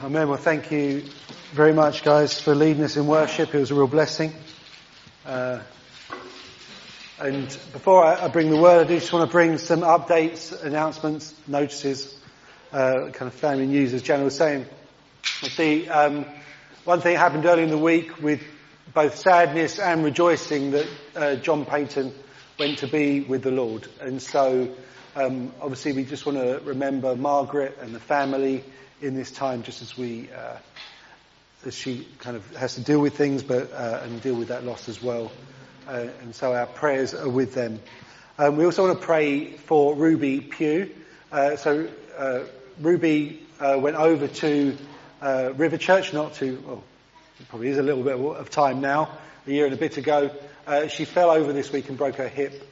Amen. Well, thank you very much, guys, for leading us in worship. It was a real blessing. Uh, and before I, bring the word, I do just want to bring some updates, announcements, notices, uh, kind of family news, as Jan was saying. See um, one thing happened early in the week with both sadness and rejoicing that uh, John Payton went to be with the Lord. And so, um, obviously, we just want to remember Margaret and the family in this time, just as we, uh, as she kind of has to deal with things, but uh, and deal with that loss as well. Uh, and so our prayers are with them. Um, we also want to pray for Ruby Pugh. Uh, so uh, Ruby uh, went over to River Church, not to, well, probably is a little bit of time now, a year and a bit ago. she fell over this week and broke her hip.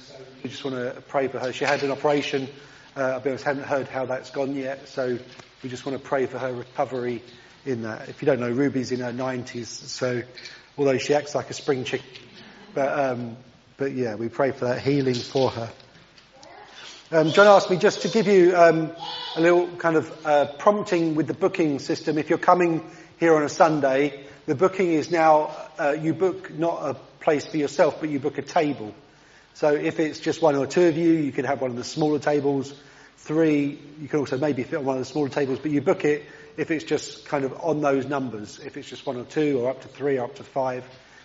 So we just want to pray for her. She had an operation. Uh, honest, haven't heard how that's gone yet, so we just want to pray for her recovery in that. If you don't know, Ruby's in her 90s, so although she acts like a spring chicken, but um, but yeah, we pray for that healing for her. Um, John asked me just to give you um, a little kind of uh, prompting with the booking system. If you're coming here on a Sunday, the booking is now uh, you book not a place for yourself, but you book a table. So if it's just one or two of you, you can have one of the smaller tables. Three, you can also maybe fit on one of the smaller tables, but you book it if it's just kind of on those numbers, if it's just one or two or up to three or up to five.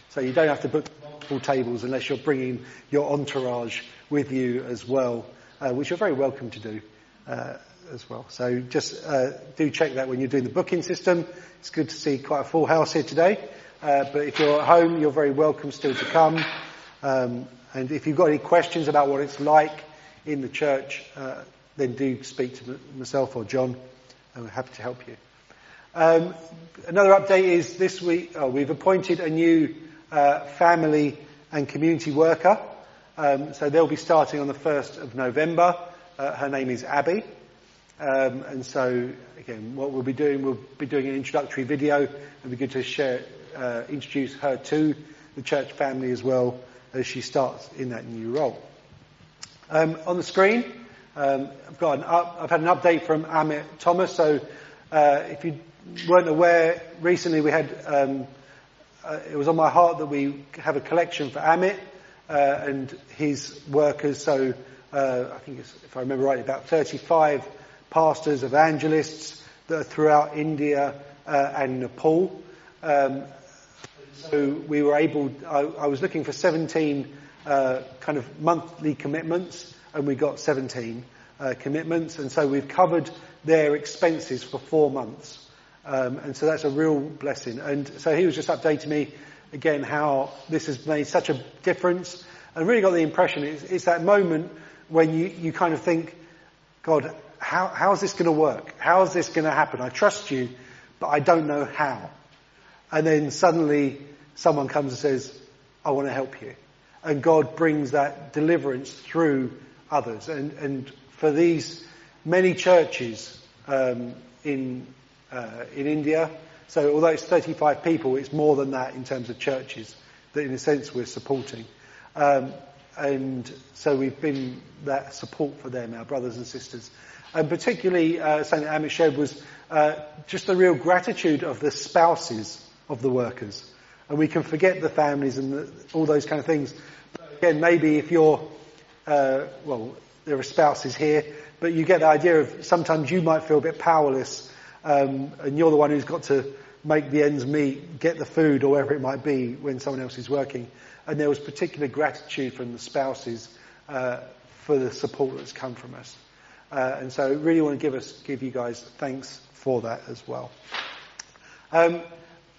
So you don't have to book multiple tables unless you're bringing your entourage with you as well, uh, which you're very welcome to do uh, as well. So just uh, do check that when you're doing the booking system. It's good to see quite a full house here today. Uh, but if you're at home, you're very welcome still to come. Um, and if you've got any questions about what it's like in the church, uh, then do speak to myself or John. and we're happy to help you. Um, another update is this week oh, we've appointed a new uh, family and community worker. Um, so they'll be starting on the 1st of November. Uh, her name is Abby. Um, and so, again, what we'll be doing, we'll be doing an introductory video. It'll be good to share, uh, introduce her to the church family as well as she starts in that new role. Um, on the screen, um, I've got an up, I've had an update from Amit Thomas. So, uh, if you weren't aware, recently we had um, uh, it was on my heart that we have a collection for Amit uh, and his workers. So, uh, I think if I remember rightly, about 35 pastors, evangelists that are throughout India uh, and Nepal. Um, so we were able. I, I was looking for 17 uh, kind of monthly commitments and we got 17 uh, commitments, and so we've covered their expenses for four months. Um, and so that's a real blessing. And so he was just updating me again how this has made such a difference, and really got the impression it's, it's that moment when you, you kind of think, God, how, how's this going to work? How's this going to happen? I trust you, but I don't know how. And then suddenly someone comes and says, I want to help you. And God brings that deliverance through others. And, and for these many churches um, in uh, in India, so although it's 35 people, it's more than that in terms of churches that, in a sense, we're supporting. Um, and so we've been that support for them, our brothers and sisters. And particularly, uh, something that Amit shared was uh, just the real gratitude of the spouses of the workers. And we can forget the families and the, all those kind of things. But again, maybe if you're uh, well, there are spouses here, but you get the idea of sometimes you might feel a bit powerless, um, and you're the one who's got to make the ends meet, get the food or whatever it might be when someone else is working. And there was particular gratitude from the spouses uh, for the support that's come from us. Uh, and so I really want to give us, give you guys thanks for that as well. Um,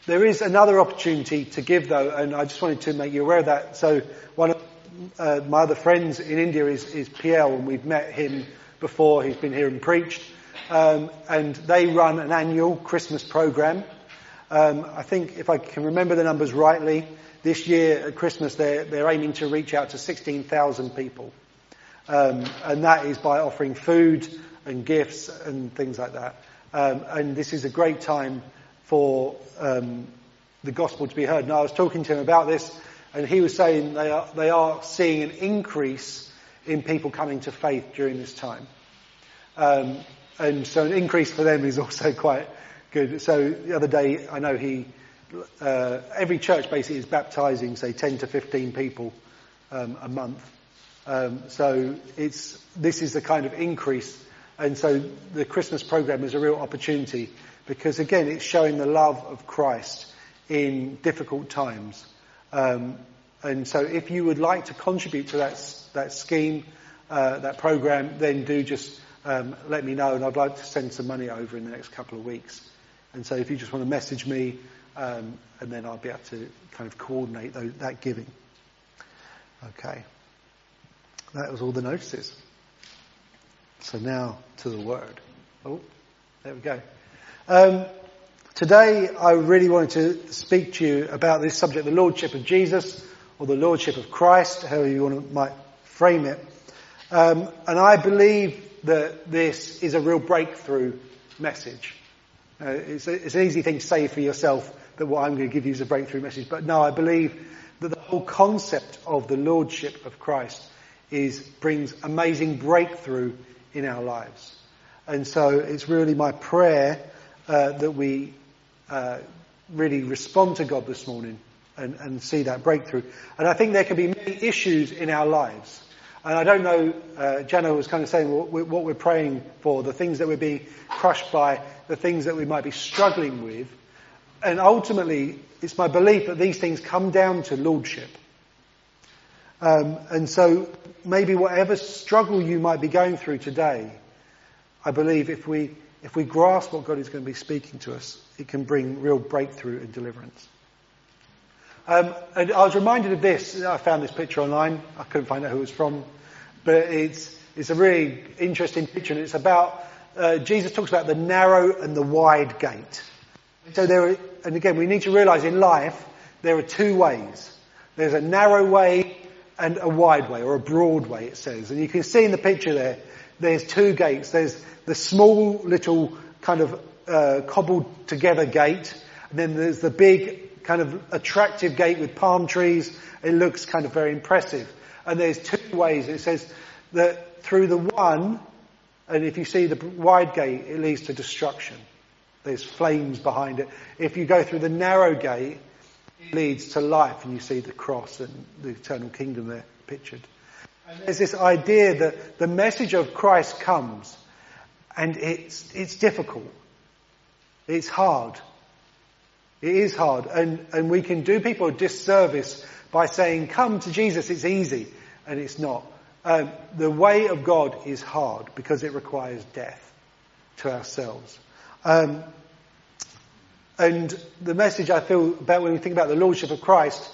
there is another opportunity to give though, and I just wanted to make you aware of that. So one of uh, my other friends in India is, is PL, and we've met him before. He's been here and preached. Um, and they run an annual Christmas program. Um, I think, if I can remember the numbers rightly, this year at Christmas they're, they're aiming to reach out to 16,000 people. Um, and that is by offering food and gifts and things like that. Um, and this is a great time for um, the gospel to be heard. And I was talking to him about this and he was saying they are, they are seeing an increase in people coming to faith during this time. Um, and so an increase for them is also quite good. So the other day, I know he, uh, every church basically is baptizing, say, 10 to 15 people um, a month. Um, so it's this is the kind of increase, and so the Christmas program is a real opportunity because again, it's showing the love of Christ in difficult times. Um, and so, if you would like to contribute to that that scheme, uh, that program, then do just um, let me know, and I'd like to send some money over in the next couple of weeks. And so, if you just want to message me, um, and then I'll be able to kind of coordinate that giving. Okay. That was all the notices. So now to the word. Oh, there we go. Today I really wanted to speak to you about this subject, the Lordship of Jesus, or the Lordship of Christ, however you want to, might frame it. Um, and I believe that this is a real breakthrough message. Uh, it's, a, it's, an easy thing to say for yourself that what I'm going to give you is a breakthrough message, but no, I believe that the whole concept of the Lordship of Christ is, brings amazing breakthrough in our lives. And so it's really my prayer uh, that we uh, really respond to God this morning and, and, see that breakthrough. And I think there can be many issues in our lives. And I don't know, uh, Jenna was kind of saying what, what we're praying for, the things that we're being crushed by, the things that we might be struggling with. And ultimately, it's my belief that these things come down to lordship. Um, and so maybe whatever struggle you might be going through today, I believe if we, if we grasp what God is going to be speaking to us, it can bring real breakthrough and deliverance. Um, and I was reminded of this. I found this picture online. I couldn't find out who it was from, but it's it's a really interesting picture, and it's about uh, Jesus talks about the narrow and the wide gate. So there, are, and again, we need to realise in life there are two ways. There's a narrow way and a wide way, or a broad way, it says. And you can see in the picture there, there's two gates. There's the small little kind of uh, cobbled together gate, and then there's the big kind of attractive gate with palm trees. It looks kind of very impressive. And there's two ways. It says that through the one, and if you see the wide gate, it leads to destruction. There's flames behind it. If you go through the narrow gate, it leads to life, and you see the cross and the eternal kingdom there pictured. And there's this idea that the message of Christ comes, and it's, it's difficult. It's hard. It is hard. And, and we can do people a disservice by saying, come to Jesus, it's easy. And it's not. Um, the way of God is hard because it requires death to ourselves. Um, and the message I feel about when we think about the Lordship of Christ,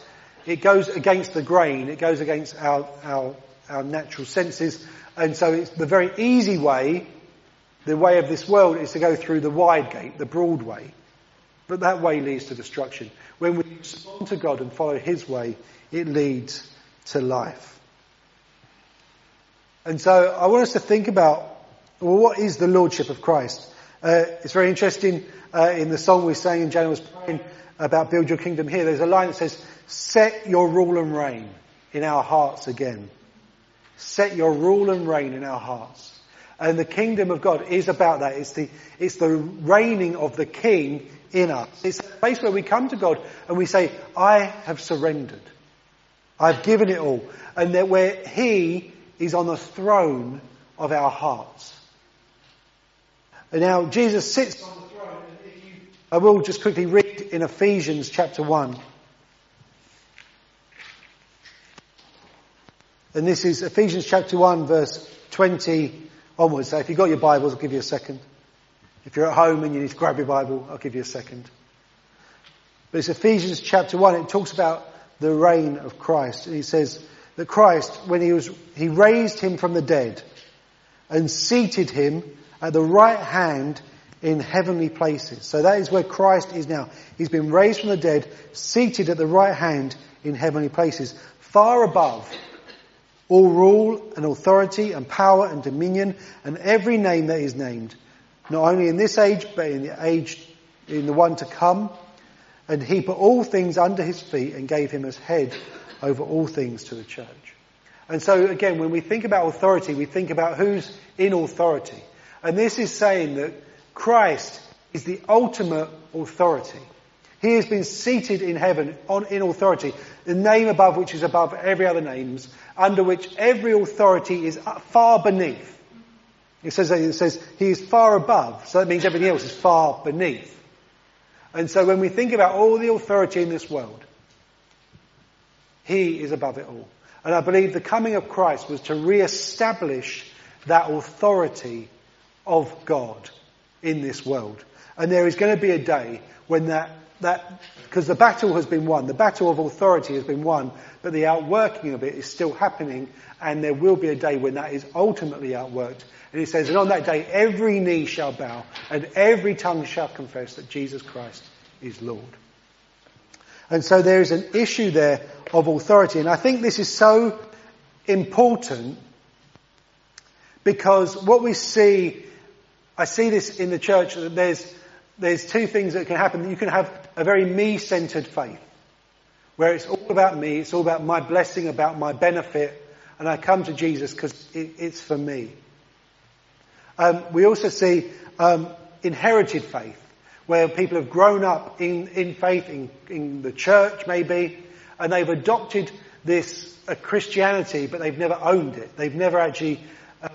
it goes against the grain, it goes against our, our, our natural senses. And so it's the very easy way, the way of this world is to go through the wide gate, the broad way. But that way leads to destruction. When we respond to God and follow His way, it leads to life. And so I want us to think about, well, what is the Lordship of Christ? Uh, it's very interesting uh, in the song we sang and Jenna was praying about build your kingdom here. There's a line that says, set your rule and reign in our hearts again. Set your rule and reign in our hearts. And the kingdom of God is about that. It's the, it's the reigning of the king in us. It's a place where we come to God and we say, I have surrendered. I've given it all. And that where he is on the throne of our hearts. And now Jesus sits on the throne. I will just quickly read in Ephesians chapter 1. And this is Ephesians chapter 1 verse 20 onwards. So if you've got your Bibles, I'll give you a second. If you're at home and you need to grab your Bible, I'll give you a second. But it's Ephesians chapter 1. It talks about the reign of Christ. And he says that Christ, when he was, he raised him from the dead and seated him at the right hand in heavenly places. So that is where Christ is now. He's been raised from the dead, seated at the right hand in heavenly places, far above all rule and authority and power and dominion and every name that is named, not only in this age, but in the age, in the one to come. And he put all things under his feet and gave him as head over all things to the church. And so again, when we think about authority, we think about who's in authority. And this is saying that Christ is the ultimate authority. He has been seated in heaven on, in authority, the name above which is above every other names, under which every authority is far beneath. It says, it says he is far above, so that means everything else is far beneath. And so when we think about all the authority in this world, he is above it all. And I believe the coming of Christ was to re-establish that authority of God in this world. And there is going to be a day when that that, because the battle has been won, the battle of authority has been won, but the outworking of it is still happening, and there will be a day when that is ultimately outworked. And he says, and on that day every knee shall bow, and every tongue shall confess that Jesus Christ is Lord. And so there is an issue there of authority, and I think this is so important because what we see, I see this in the church that there's there's two things that can happen. You can have a very me-centered faith, where it's all about me, it's all about my blessing, about my benefit, and I come to Jesus because it, it's for me. Um, we also see um, inherited faith, where people have grown up in, in faith, in, in the church maybe, and they've adopted this uh, Christianity, but they've never owned it. They've never actually uh,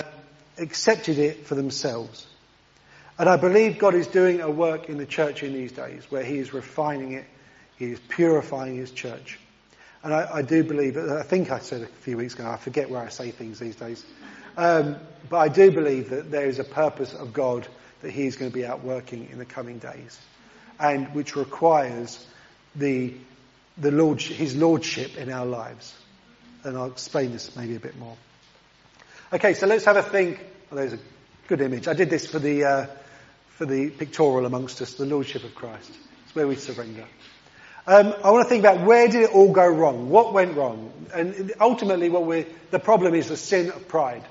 accepted it for themselves. And I believe God is doing a work in the church in these days where He is refining it, He is purifying His church. And I, I do believe, I think I said a few weeks ago, I forget where I say things these days, um, but I do believe that there is a purpose of God that He is going to be out working in the coming days, and which requires the, the Lord, His Lordship in our lives. And I'll explain this maybe a bit more. Okay, so let's have a think. Oh, there's a good image. I did this for the uh, for the pictorial amongst us, the Lordship of Christ. It's where we surrender. Um, I want to think about where did it all go wrong? What went wrong? And ultimately, what we the problem is the sin of pride.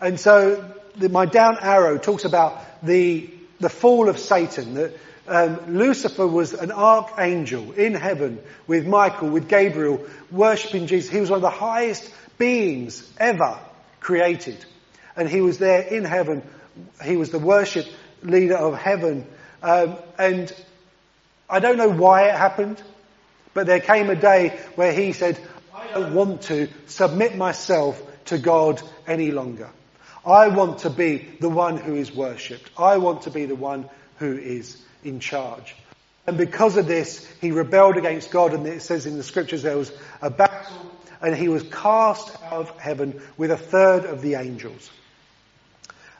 And so, the, my down arrow talks about the the fall of Satan. That um, Lucifer was an archangel in heaven with Michael, with Gabriel, worshipping Jesus. He was one of the highest beings ever created, and he was there in heaven. He was the worship leader of heaven. Um, and I don't know why it happened, but there came a day where he said, I don't want to submit myself to God any longer. I want to be the one who is worshipped. I want to be the one who is in charge. And because of this, he rebelled against God, and it says in the scriptures there was a battle, and he was cast out of heaven with a third of the angels.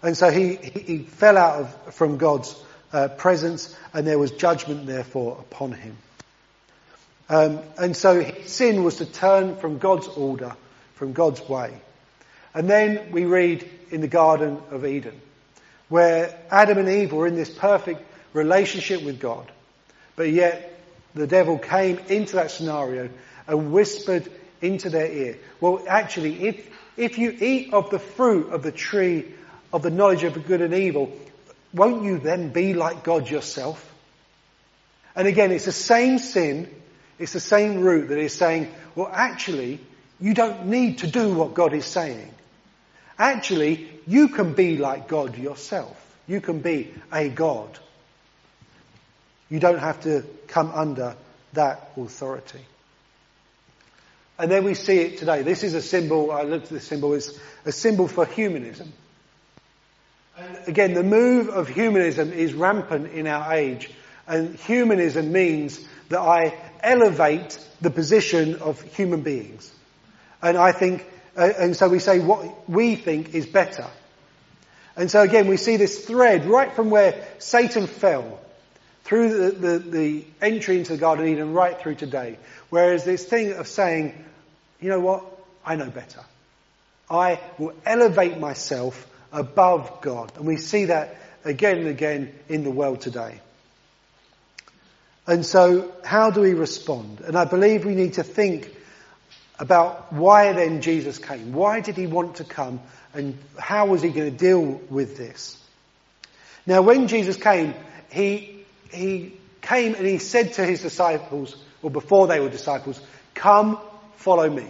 And so he, he fell out of, from God's uh, presence and there was judgment therefore upon him. Um, and so his sin was to turn from God's order, from God's way. And then we read in the Garden of Eden, where Adam and Eve were in this perfect relationship with God, but yet the devil came into that scenario and whispered into their ear, well actually if, if you eat of the fruit of the tree of the knowledge of good and evil, won't you then be like God yourself? And again, it's the same sin, it's the same root that is saying, well actually, you don't need to do what God is saying. Actually, you can be like God yourself. You can be a God. You don't have to come under that authority. And then we see it today. This is a symbol, I looked at this symbol, it's a symbol for humanism. Again, the move of humanism is rampant in our age. And humanism means that I elevate the position of human beings. And I think, uh, and so we say what we think is better. And so again, we see this thread right from where Satan fell through the, the, the entry into the Garden of Eden right through today. Whereas this thing of saying, you know what? I know better. I will elevate myself above God. And we see that again and again in the world today. And so, how do we respond? And I believe we need to think about why then Jesus came. Why did he want to come? And how was he going to deal with this? Now, when Jesus came, he, he came and he said to his disciples, or before they were disciples, come, follow me.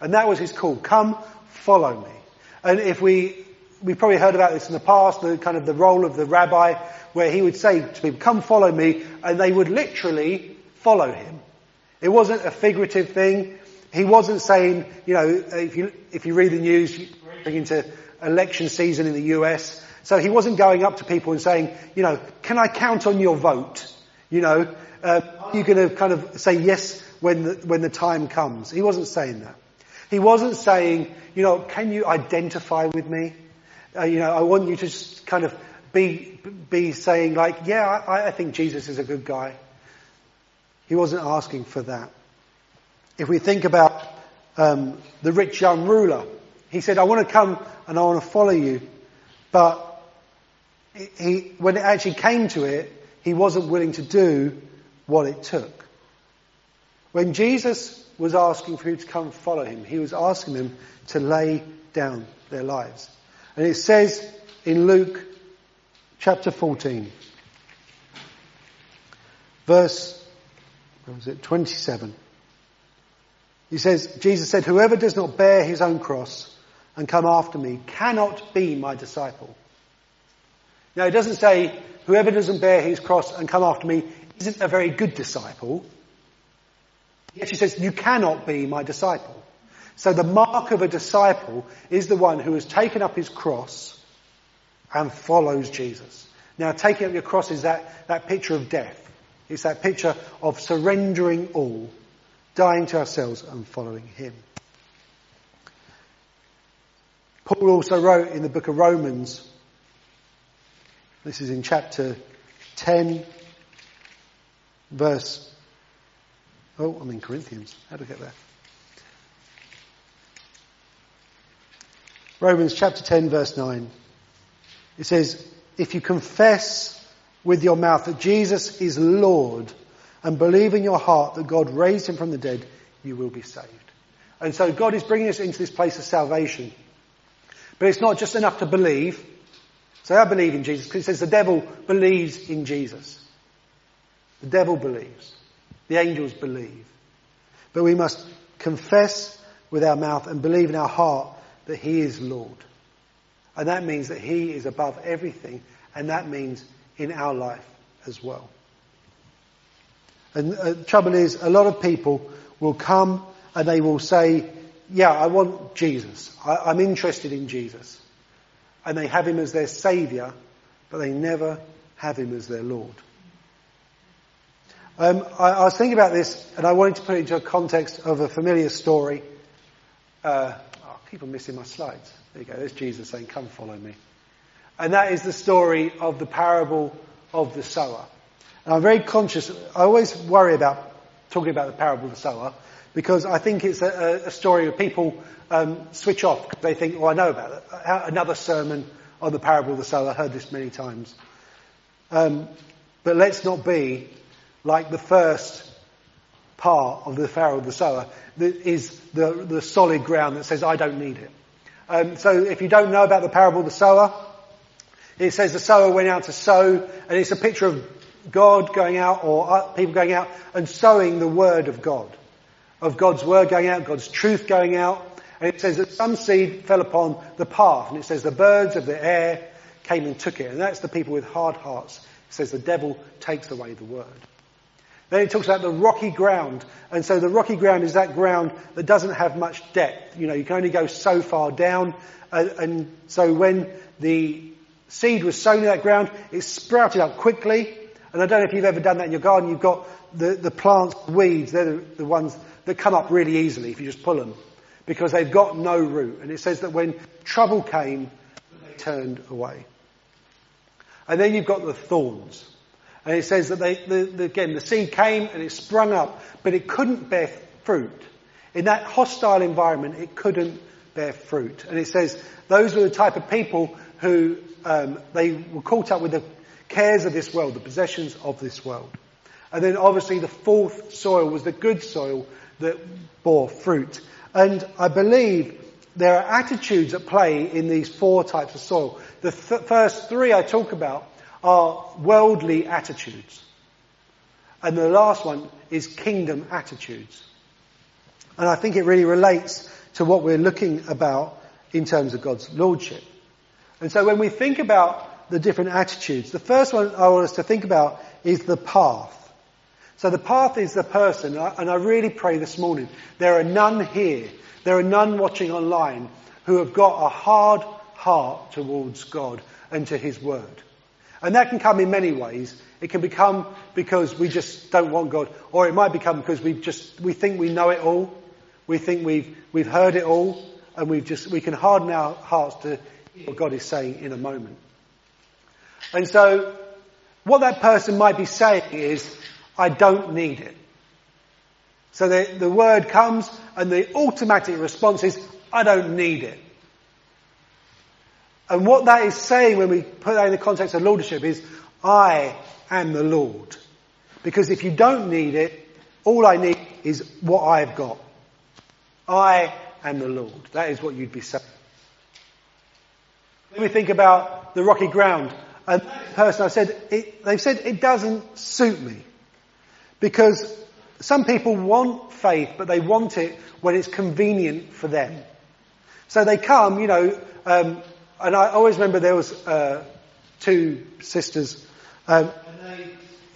And that was his call. Come, follow me. And if we we've probably heard about this in the past, the kind of the role of the rabbi, where he would say to people, come follow me, and they would literally follow him. It wasn't a figurative thing. He wasn't saying, you know, if you, if you read the news, into election season in the US, so he wasn't going up to people and saying, you know, can I count on your vote? You know, uh, are you going to kind of say yes when the, when the time comes? He wasn't saying that. He wasn't saying, you know, can you identify with me? Uh, you know, I want you to just kind of be, be saying like, yeah, I, I think Jesus is a good guy. He wasn't asking for that. If we think about um, the rich young ruler, he said, I want to come and I want to follow you. But he, when it actually came to it, he wasn't willing to do what it took. When Jesus was asking for you to come follow him, he was asking them to lay down their lives. And it says in Luke chapter 14, verse, what was it, 27. He says, Jesus said, whoever does not bear his own cross and come after me cannot be my disciple. Now it doesn't say, whoever doesn't bear his cross and come after me isn't a very good disciple. He actually says, you cannot be my disciple. So the mark of a disciple is the one who has taken up his cross and follows Jesus. Now taking up your cross is that, that picture of death. It's that picture of surrendering all, dying to ourselves and following him. Paul also wrote in the book of Romans, this is in chapter 10, verse, oh, I'm in Corinthians. How do I get there? Romans chapter 10 verse 9. It says, if you confess with your mouth that Jesus is Lord and believe in your heart that God raised him from the dead, you will be saved. And so God is bringing us into this place of salvation. But it's not just enough to believe. Say, I believe in Jesus, because it says the devil believes in Jesus. The devil believes. The angels believe. But we must confess with our mouth and believe in our heart that He is Lord. And that means that He is above everything, and that means in our life as well. And uh, the trouble is, a lot of people will come and they will say, yeah, I want Jesus. I, am interested in Jesus. And they have him as their saviour, but they never have him as their Lord. Um, I, I, was thinking about this, and I wanted to put it into a context of a familiar story. Uh, oh, I keep on missing my slides. There you go. There's Jesus saying, "Come, follow me," and that is the story of the parable of the sower. And I'm very conscious. I always worry about talking about the parable of the sower because I think it's a, a story where people um, switch off they think, "Oh, I know about it." Another sermon on the parable of the sower. I heard this many times. Um, but let's not be like the first part of the parable of the sower that is the, the solid ground that says, I don't need it. Um, so if you don't know about the parable of the sower, it says the sower went out to sow, and it's a picture of God going out, or uh, people going out and sowing the word of God. Of God's word going out, God's truth going out. And it says that some seed fell upon the path, and it says the birds of the air came and took it. And that's the people with hard hearts. It says the devil takes away the word. Then it talks about the rocky ground. And so the rocky ground is that ground that doesn't have much depth. You know, you can only go so far down. Uh, and so when the seed was sown in that ground, it sprouted up quickly. And I don't know if you've ever done that in your garden. You've got the, the plants, weeds, they're the, the ones that come up really easily if you just pull them. Because they've got no root. And it says that when trouble came, they turned away. And then you've got the thorns. And it says that they, the, the, again, the seed came and it sprung up, but it couldn't bear fruit. In that hostile environment, it couldn't bear fruit. And it says those were the type of people who um, they were caught up with the cares of this world, the possessions of this world. And then obviously the fourth soil was the good soil that bore fruit. And I believe there are attitudes at play in these four types of soil. The th- first three I talk about are worldly attitudes. And the last one is kingdom attitudes. And I think it really relates to what we're looking about in terms of God's lordship. And so when we think about the different attitudes, the first one I want us to think about is the path. So the path is the person, and I really pray this morning, there are none here, there are none watching online who have got a hard heart towards God and to His Word. And that can come in many ways. It can become because we just don't want God, or it might become because we just, we think we know it all. We think we've, we've heard it all, and we've just, we can harden our hearts to what God is saying in a moment. And so, what that person might be saying is, I don't need it. So the, the word comes and the automatic response is, I don't need it. And what that is saying when we put that in the context of lordship is, I am the Lord. Because if you don't need it, all I need is what I've got. I am the Lord. That is what you'd be saying. When we think about the rocky ground, a person I've said, it, they've said it doesn't suit me. Because some people want faith, but they want it when it's convenient for them. So they come, you know, um, and I always remember there was uh, two sisters. Um,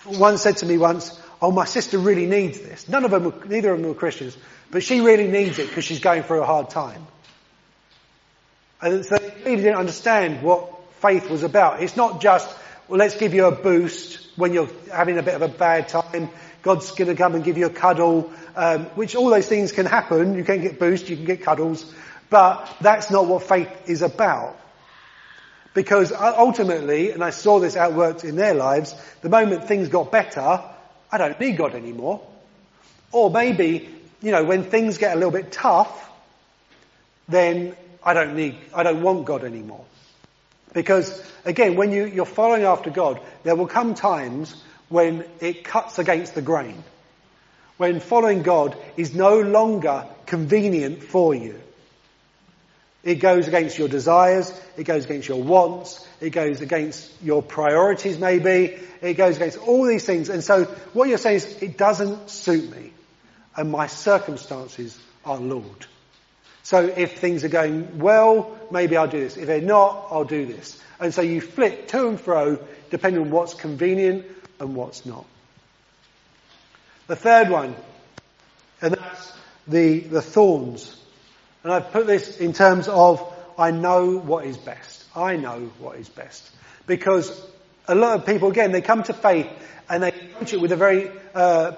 one said to me once, "Oh, my sister really needs this." None of them, were, neither of them were Christians, but she really needs it because she's going through a hard time. And so they really didn't understand what faith was about. It's not just, well, let's give you a boost when you're having a bit of a bad time. God's going to come and give you a cuddle, um, which all those things can happen. You can get boost, you can get cuddles, but that's not what faith is about. Because ultimately, and I saw this outworked in their lives, the moment things got better, I don't need God anymore. Or maybe, you know, when things get a little bit tough, then I don't need, I don't want God anymore. Because again, when you, you're following after God, there will come times when it cuts against the grain. When following God is no longer convenient for you. It goes against your desires, it goes against your wants, it goes against your priorities maybe, it goes against all these things. And so what you're saying is, it doesn't suit me, and my circumstances are Lord. So if things are going well, maybe I'll do this. If they're not, I'll do this. And so you flip to and fro depending on what's convenient and what's not. The third one, and that's the, the thorns. And I've put this in terms of I know what is best. I know what is best. Because a lot of people, again, they come to faith and they approach it with a very uh,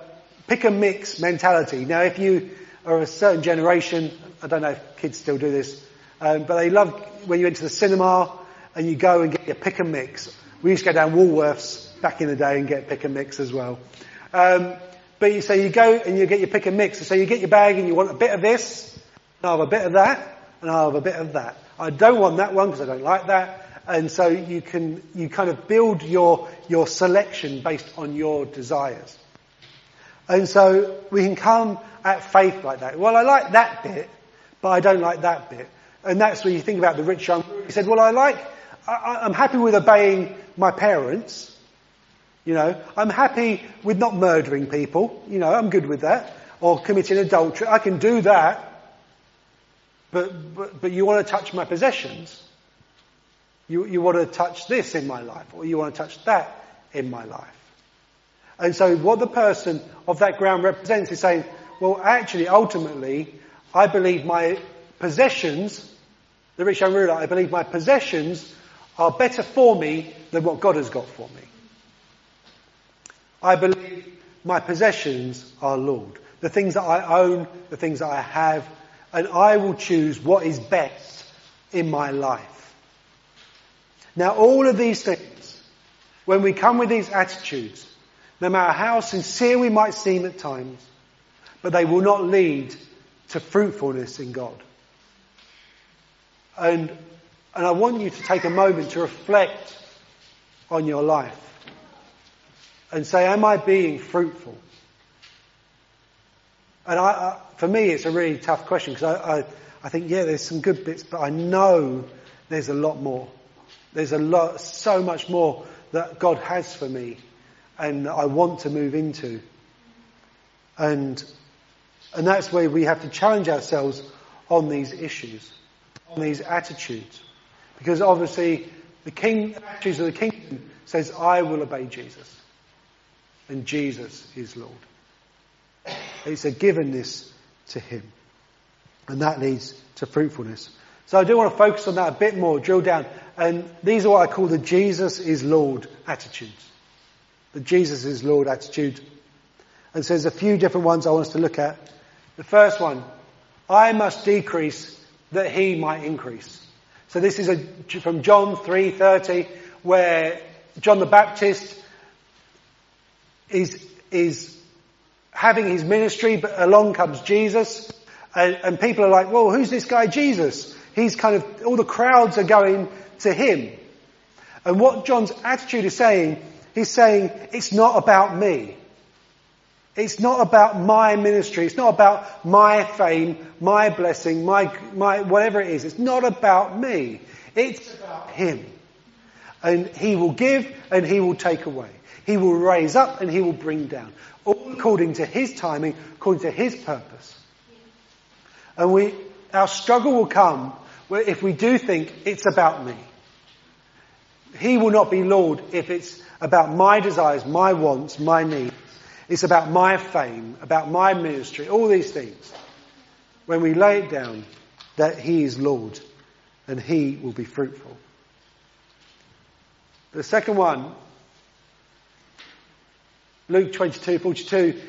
pick and mix mentality. Now, if you are a certain generation, I don't know if kids still do this, um, but they love when you went to the cinema and you go and get your pick and mix. We used to go down Woolworths back in the day and get pick and mix as well. Um, but you, so you go and you get your pick and mix. So you get your bag and you want a bit of this, I'll have a bit of that, and I'll have a bit of that. I don't want that one because I don't like that. And so you can, you kind of build your, your selection based on your desires. And so we can come at faith like that. Well, I like that bit, but I don't like that bit. And that's where you think about the rich young. He said, well, I like, I, I'm happy with obeying my parents. You know, I'm happy with not murdering people. You know, I'm good with that. Or committing adultery. I can do that but, but, but you want to touch my possessions. You, you want to touch this in my life, or you want to touch that in my life. And so what the person of that ground represents is saying, well, actually, ultimately, I believe my possessions, the rich young ruler, I believe my possessions are better for me than what God has got for me. I believe my possessions are Lord. The things that I own, the things that I have, and I will choose what is best in my life. Now all of these things, when we come with these attitudes, no matter how sincere we might seem at times, but they will not lead to fruitfulness in God. And, and I want you to take a moment to reflect on your life and say, am I being fruitful? And I, I, for me, it's a really tough question because I, I, I think, yeah, there's some good bits, but I know there's a lot more. There's a lot, so much more that God has for me and I want to move into. And, and that's where we have to challenge ourselves on these issues, on these attitudes. Because obviously the king, attitudes of the kingdom says, I will obey Jesus. And Jesus is Lord. It's a givenness to Him. And that leads to fruitfulness. So I do want to focus on that a bit more, drill down. And these are what I call the Jesus is Lord attitudes. The Jesus is Lord attitude. And so there's a few different ones I want us to look at. The first one, I must decrease that he might increase. So this is a, from John 3.30 where John the Baptist is, is having his ministry, but along comes Jesus, and, and, people are like, well, who's this guy Jesus? He's kind of, all the crowds are going to him. And what John's attitude is saying, he's saying, it's not about me. It's not about my ministry. It's not about my fame, my blessing, my, my, whatever it is. It's not about me. It's about Him. And He will give and He will take away. He will raise up and He will bring down. All according to His timing, according to His purpose. And we, our struggle will come where if we do think it's about me. He will not be Lord if it's about my desires, my wants, my needs. It's about my fame, about my ministry, all these things. When we lay it down that He is Lord and He will be fruitful. The second one, Luke 22, 42,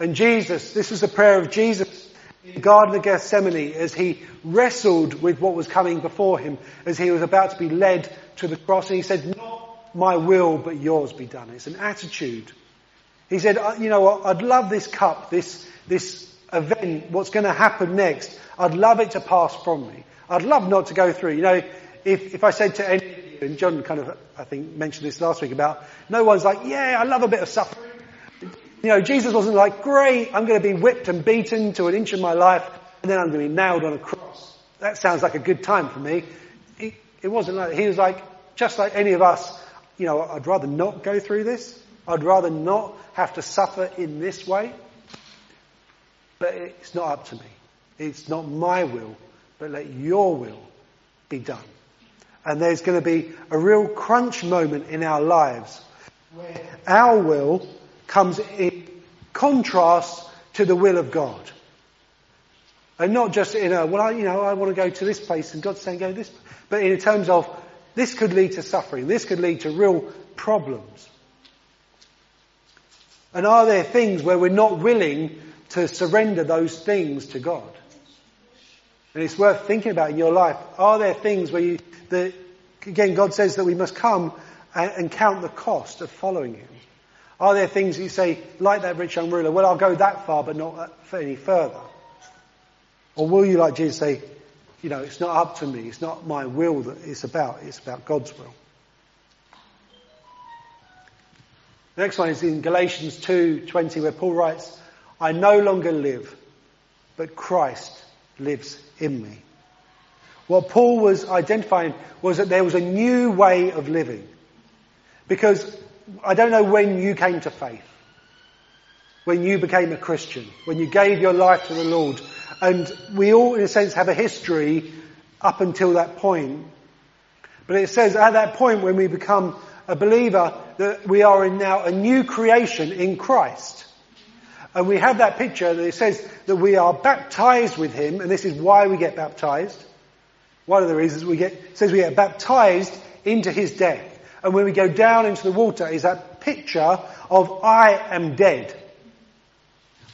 and Jesus, this was a prayer of Jesus in the Garden of Gethsemane as he wrestled with what was coming before him, as he was about to be led to the cross, and he said, not my will, but yours be done. It's an attitude he said, uh, you know what, I'd love this cup, this, this event, what's going to happen next. I'd love it to pass from me. I'd love not to go through. You know, if, if I said to any and John kind of, I think, mentioned this last week about, no one's like, yeah, I love a bit of suffering. You know, Jesus wasn't like, great, I'm going to be whipped and beaten to an inch of my life, and then I'm going to be nailed on a cross. That sounds like a good time for me. It, it wasn't like, he was like, just like any of us, you know, I'd rather not go through this. I'd rather not have to suffer in this way. But it's not up to me. It's not my will, but let your will be done. And there's going to be a real crunch moment in our lives where our will comes in contrast to the will of God. And not just in a, well, I, you know, I want to go to this place and God's saying go to this, but in terms of this could lead to suffering. This could lead to real problems. And are there things where we're not willing to surrender those things to God? And it's worth thinking about in your life. Are there things where you, again, God says that we must come and, and count the cost of following Him? Are there things you say, like that rich young ruler, well, I'll go that far, but not uh, any further? Or will you, like Jesus, say, you know, it's not up to me, it's not my will that it's about, it's about God's will? The next one is in Galatians 2:20 where Paul writes, "I no longer live, but Christ lives in me." What Paul was identifying was that there was a new way of living. Because I don't know when you came to faith, when you became a Christian, when you gave your life to the Lord. And we all, in a sense, have a history up until that point. But it says at that point when we become a believer that we are in now a new creation in Christ. And we have that picture that it says that we are baptized with Him, and this is why we get baptized. One of the reasons we get, says we get baptized into His death. And when we go down into the water is that picture of I am dead.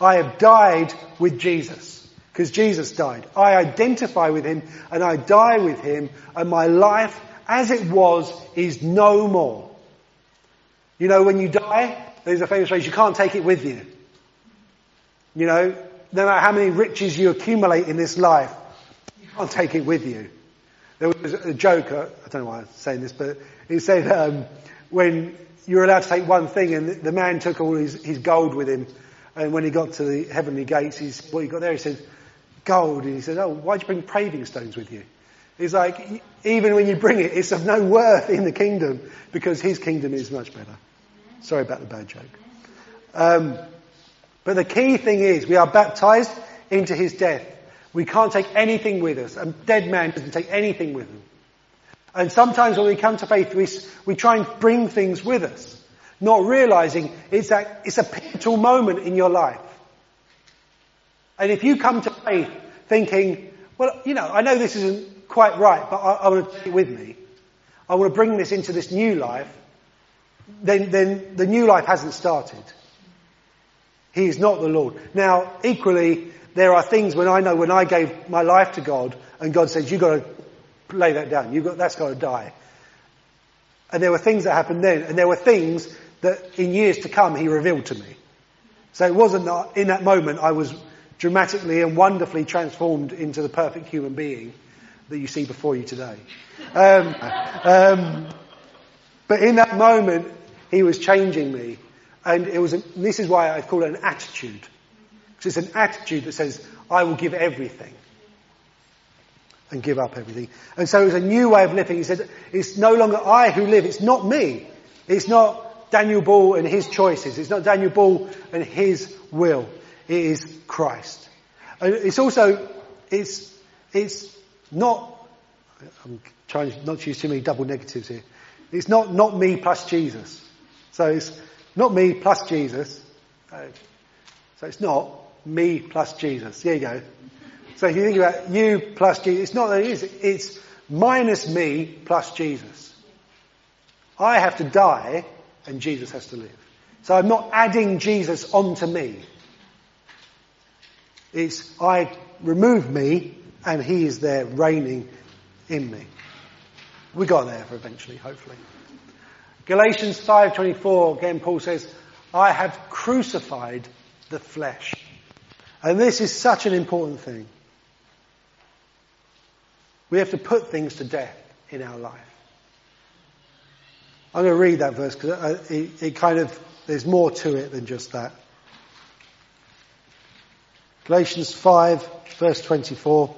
I have died with Jesus. Because Jesus died. I identify with Him and I die with Him and my life as it was is no more. You know, when you die, there's a famous phrase, you can't take it with you. You know, no matter how many riches you accumulate in this life, you can't take it with you. There was a joke, uh, I don't know why I'm saying this, but he said, um, when you're allowed to take one thing and the man took all his, his gold with him and when he got to the heavenly gates, he's, what he got there, he said, gold. And he said, oh, why'd you bring paving stones with you? He's like, even when you bring it, it's of no worth in the kingdom because his kingdom is much better. Sorry about the bad joke. Um, but the key thing is we are baptized into his death. We can't take anything with us. A dead man doesn't take anything with him. And sometimes when we come to faith, we, we try and bring things with us, not realizing it's a, it's a pivotal moment in your life. And if you come to faith thinking, well, you know, I know this isn't quite right, but I, I want to take it with me. I want to bring this into this new life. Then, then the new life hasn't started. He is not the Lord. Now, equally, there are things when I know when I gave my life to God and God says, you've got to lay that down. You've got, that's got to die. And there were things that happened then, and there were things that in years to come He revealed to me. So it wasn't that in that moment I was dramatically and wonderfully transformed into the perfect human being that you see before you today. Um, um, but in that moment, he was changing me. And it was, a, this is why I call it an attitude. Because it's an attitude that says, I will give everything. And give up everything. And so it was a new way of living. He said, it's no longer I who live, it's not me. It's not Daniel Ball and his choices. It's not Daniel Ball and his will. It is Christ. And it's also, it's, it's not, I'm trying not to use too many double negatives here. It's not, not me plus Jesus. So it's not me plus Jesus. So it's not me plus Jesus. There you go. So if you think about you plus Jesus, it's not that it is. It's minus me plus Jesus. I have to die and Jesus has to live. So I'm not adding Jesus onto me. It's I remove me and he is there reigning in me. We got there for eventually, hopefully. Galatians 5:24 again Paul says, "I have crucified the flesh." And this is such an important thing. We have to put things to death in our life. I'm going to read that verse because uh, it, it kind of, there's more to it than just that. Galatians 5 verse 24.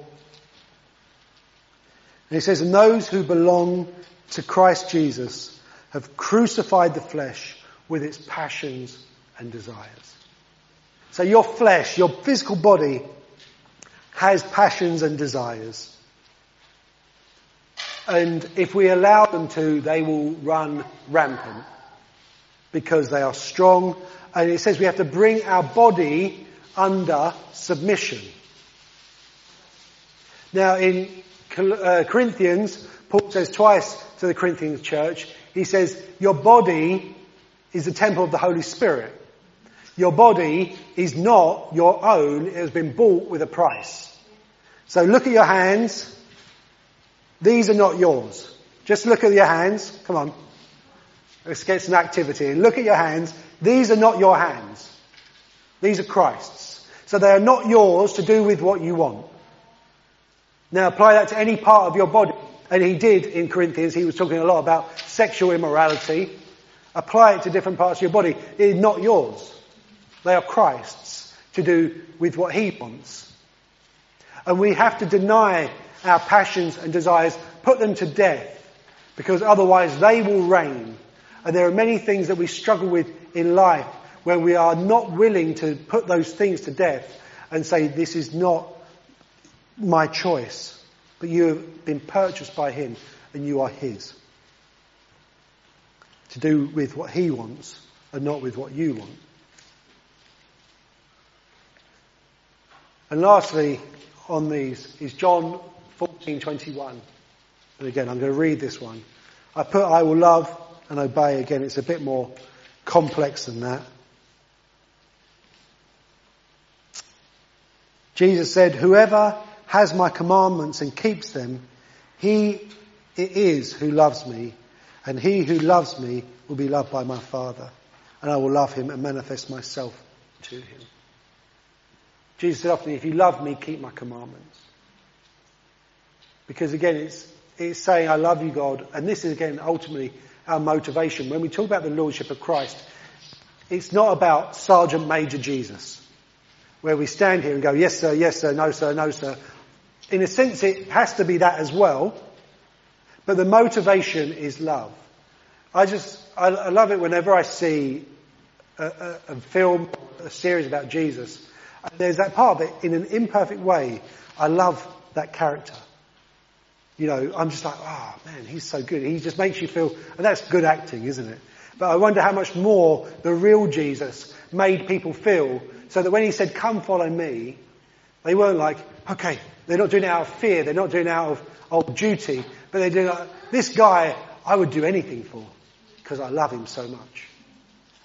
And he says, and those who belong to Christ Jesus have crucified the flesh with its passions and desires. So your flesh, your physical body has passions and desires. And if we allow them to, they will run rampant because they are strong. And it says we have to bring our body under submission. Now in uh, Corinthians, Paul says twice to the Corinthian church, he says, your body is the temple of the Holy Spirit. Your body is not your own, it has been bought with a price. So look at your hands. These are not yours. Just look at your hands. Come on. Let's get some activity. Look at your hands. These are not your hands. These are Christ's. So they are not yours to do with what you want. Now apply that to any part of your body. And he did in Corinthians, he was talking a lot about sexual immorality. Apply it to different parts of your body. Is not yours. They are Christ's to do with what he wants. And we have to deny our passions and desires, put them to death, because otherwise they will reign. And there are many things that we struggle with in life where we are not willing to put those things to death and say, this is not my choice. But you have been purchased by him and you are his. To do with what he wants and not with what you want. And lastly, on these is John 14:21. And again, I'm going to read this one. I put I will love and obey. Again, it's a bit more complex than that. Jesus said, whoever has my commandments and keeps them, he it is who loves me, and he who loves me will be loved by my Father, and I will love him and manifest myself to him. Jesus said often, if you love me, keep my commandments. Because again, it's, it's saying, I love you, God, and this is again ultimately our motivation. When we talk about the Lordship of Christ, it's not about Sergeant Major Jesus, where we stand here and go, yes sir, yes sir, no sir, no sir, in a sense, it has to be that as well. But the motivation is love. I just, I, I love it whenever I see a, a, a, film, a series about Jesus. And there's that part of it in an imperfect way. I love that character. you know, I'm just like, oh man, he's so good. He just makes you feel, and that's good acting, isn't it? But I wonder how much more the real Jesus made people feel so that when he said, come follow me, they weren't like, okay, they're not doing it out of fear, they're not doing it out of, of duty, but they're doing like, this guy I would do anything for because I love him so much.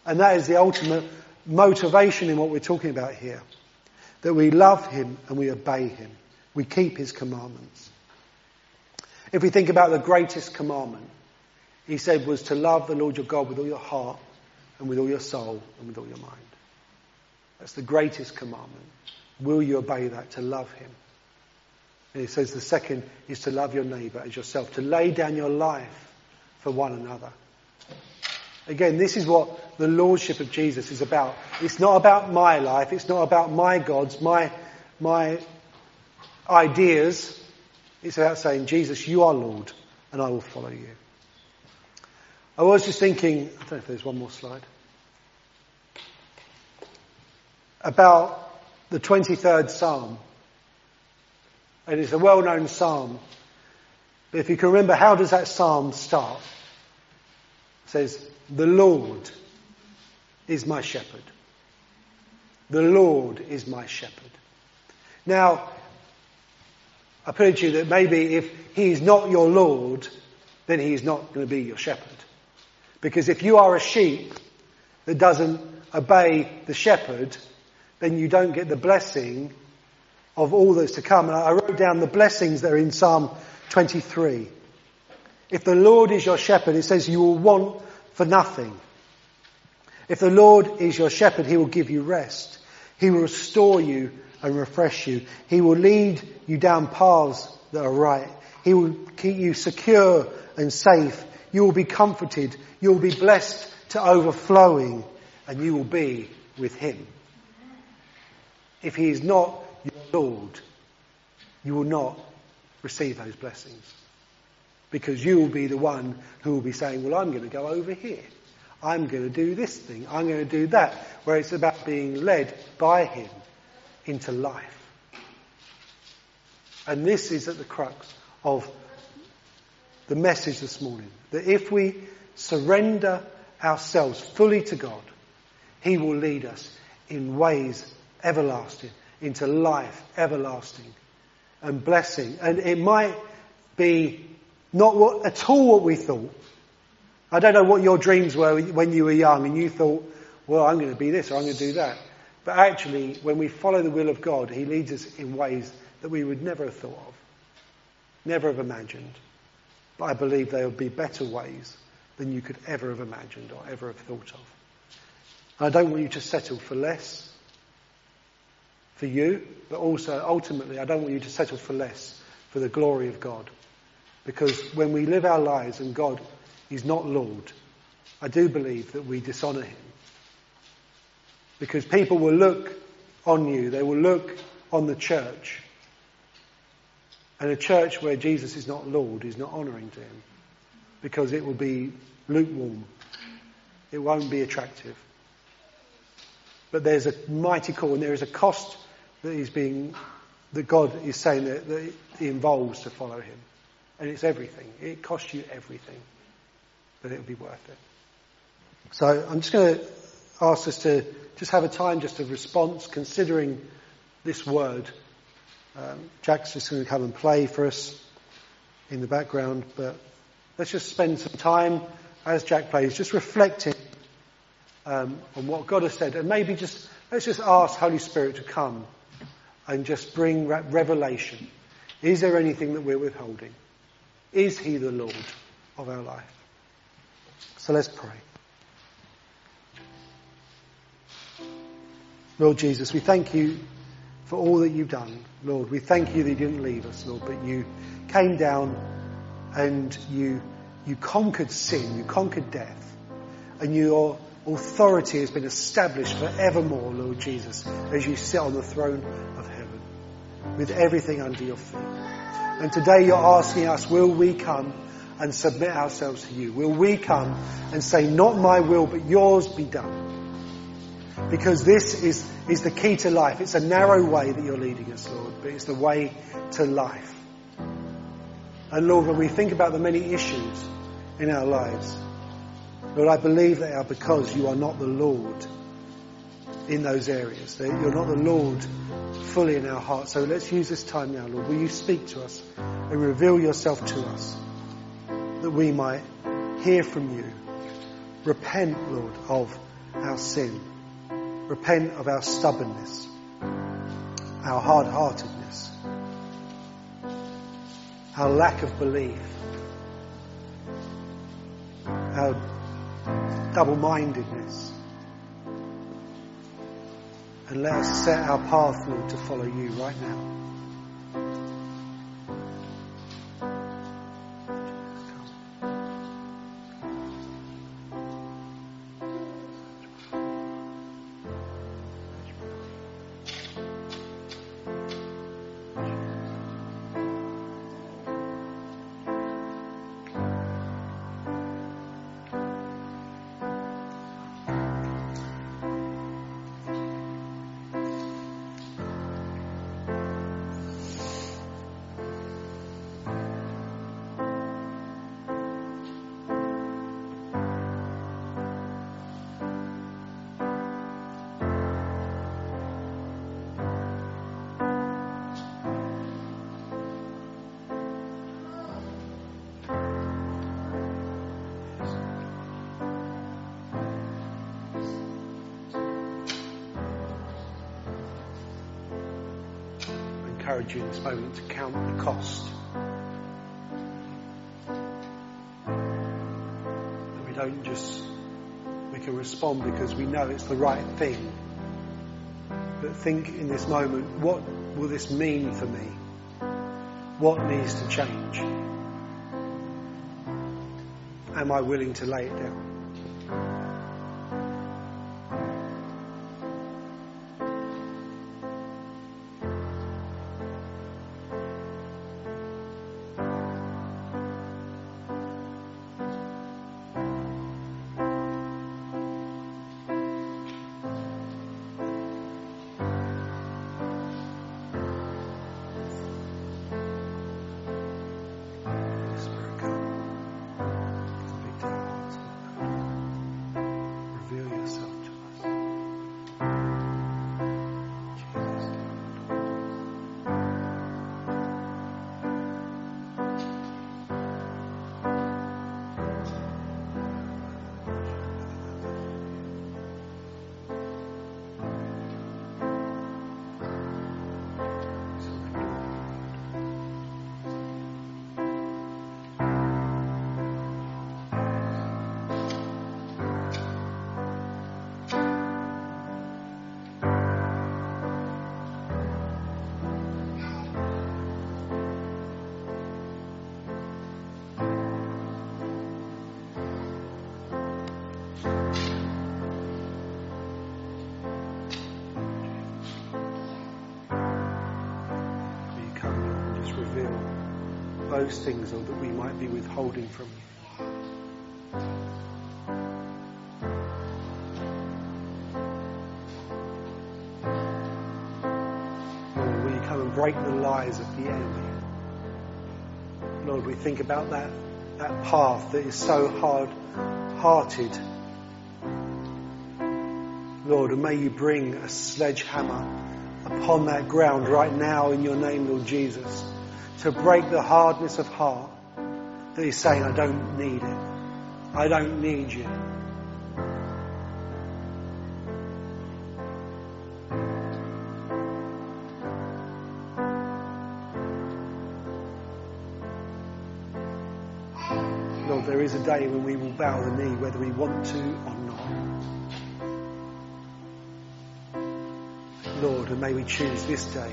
And that is the ultimate motivation in what we're talking about here. That we love him and we obey him. We keep his commandments. If we think about the greatest commandment, he said was to love the Lord your God with all your heart and with all your soul and with all your mind. That's the greatest commandment. Will you obey that to love him? And he says the second is to love your neighbour as yourself, to lay down your life for one another. Again, this is what the Lordship of Jesus is about. It's not about my life, it's not about my gods, my, my ideas. It's about saying, Jesus, you are Lord, and I will follow you. I was just thinking, I don't know if there's one more slide, about the 23rd Psalm. And it's a well-known Psalm. But if you can remember, how does that Psalm start? It says, the Lord is my shepherd. The Lord is my shepherd. Now, I put it to you that maybe if he is not your Lord, then he is not going to be your shepherd. Because if you are a sheep that doesn't obey the shepherd, then you don't get the blessing of all that's to come. And I wrote down the blessings that are in Psalm 23. If the Lord is your shepherd, it says you will want for nothing. If the Lord is your shepherd, he will give you rest. He will restore you and refresh you. He will lead you down paths that are right. He will keep you secure and safe. You will be comforted. You will be blessed to overflowing and you will be with him. If he is not your Lord, you will not receive those blessings. Because you will be the one who will be saying, well, I'm going to go over here. I'm going to do this thing. I'm going to do that. Where it's about being led by him into life. And this is at the crux of the message this morning. That if we surrender ourselves fully to God, He will lead us in ways everlasting, into life everlasting and blessing. And it might be not what, at all what we thought. I don't know what your dreams were when you were young and you thought, well, I'm going to be this or I'm going to do that. But actually, when we follow the will of God, He leads us in ways that we would never have thought of, never have imagined. But I believe there will be better ways than you could ever have imagined or ever have thought of. I don't want you to settle for less for you, but also ultimately I don't want you to settle for less for the glory of God. Because when we live our lives and God is not Lord, I do believe that we dishonour Him. Because people will look on you, they will look on the church. And a church where Jesus is not Lord is not honouring to Him. Because it will be lukewarm. It won't be attractive. But there's a mighty call and there is a cost that is being, that God is saying that, that it involves to follow Him. And it's everything. It costs you everything. But it'll be worth it. So I'm just going to ask us to just have a time just of response, considering this word. Um, Jack's just going to come and play for us in the background, but let's just spend some time as Jack plays, just reflecting um, on what God has said, and maybe just let's just ask Holy Spirit to come and just bring re- revelation. Is there anything that we're withholding? Is He the Lord of our life? So let's pray. Lord Jesus, we thank you for all that you've done. Lord, we thank you that you didn't leave us, Lord, but you came down and you, you conquered sin, you conquered death, and your authority has been established forevermore, Lord Jesus, as you sit on the throne of heaven with everything under your feet. And today you're asking us, will we come and submit ourselves to you? Will we come and say, not my will, but yours be done? Because this is, is the key to life. It's a narrow way that you're leading us, Lord, but it's the way to life. And Lord, when we think about the many issues in our lives, Lord, I believe they are because you are not the Lord in those areas. You're not the Lord fully in our hearts. So let's use this time now, Lord. Will you speak to us and reveal yourself to us that we might hear from you. Repent, Lord, of our sin. Repent of our stubbornness, our hard-heartedness, our lack of belief, our double-mindedness. And let us set our path, Lord, to follow you right now. Encourage you in this moment to count the cost. That we don't just, we can respond because we know it's the right thing. But think in this moment, what will this mean for me? What needs to change? Am I willing to lay it down? Those things or that we might be withholding from you. Lord, will you come and break the lies of the enemy? Lord, we think about that, that path that is so hard hearted. Lord, and may you bring a sledgehammer upon that ground right now in your name, Lord Jesus to break the hardness of heart that he's saying, I don't need it. I don't need you. Lord, there is a day when we will bow the knee, whether we want to or not. Lord, and may we choose this day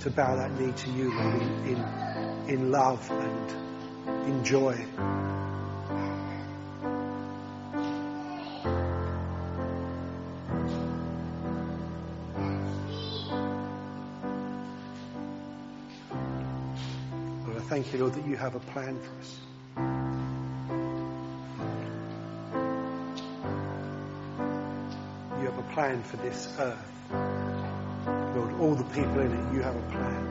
to bow that knee to you, Lord, in, in, love and in joy. Lord, I thank you, Lord, that you have a plan for us. You have a plan for this earth. All the people in it, you have a plan.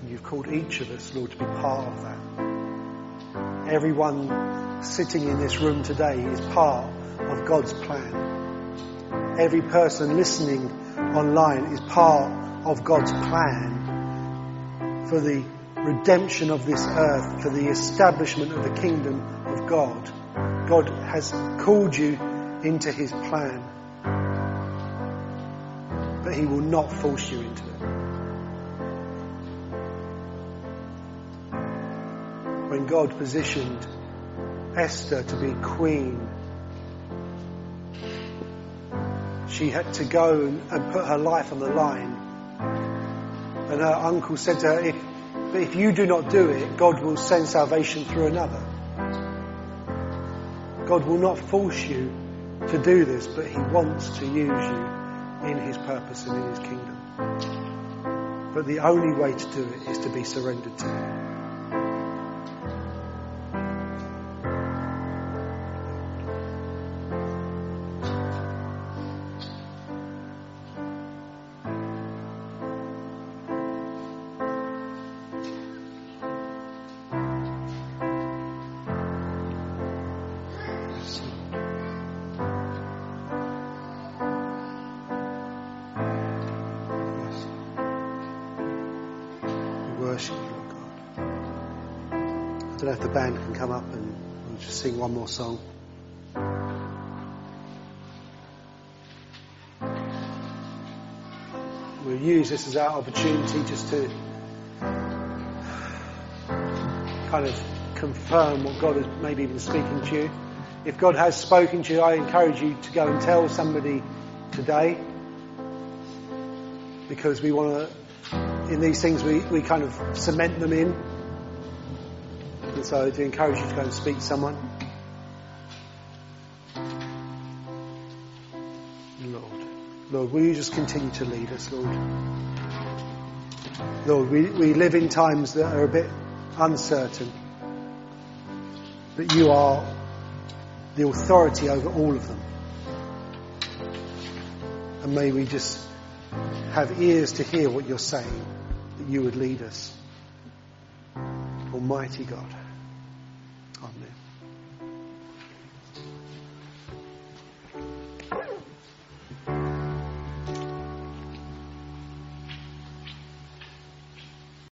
And you've called each of us, Lord, to be part of that. Everyone sitting in this room today is part of God's plan. Every person listening online is part of God's plan for the redemption of this earth, for the establishment of the kingdom of God. God has called you into his plan. But he will not force you into it. When God positioned Esther to be queen, she had to go and put her life on the line. And her uncle said to her, if, if you do not do it, God will send salvation through another. God will not force you to do this, but He wants to use you in His purpose and in His kingdom. But the only way to do it is to be surrendered to Him. Band can come up and we'll just sing one more song. We'll use this as our opportunity just to kind of confirm what God has maybe been speaking to you. If God has spoken to you, I encourage you to go and tell somebody today because we want to, in these things, we, we kind of cement them in so to encourage you to go and speak to someone. Lord, Lord, will you just continue to lead us, Lord? Lord, we, we live in times that are a bit uncertain, but you are the authority over all of them. And may we just have ears to hear what you're saying, that you would lead us. Almighty God. Amen.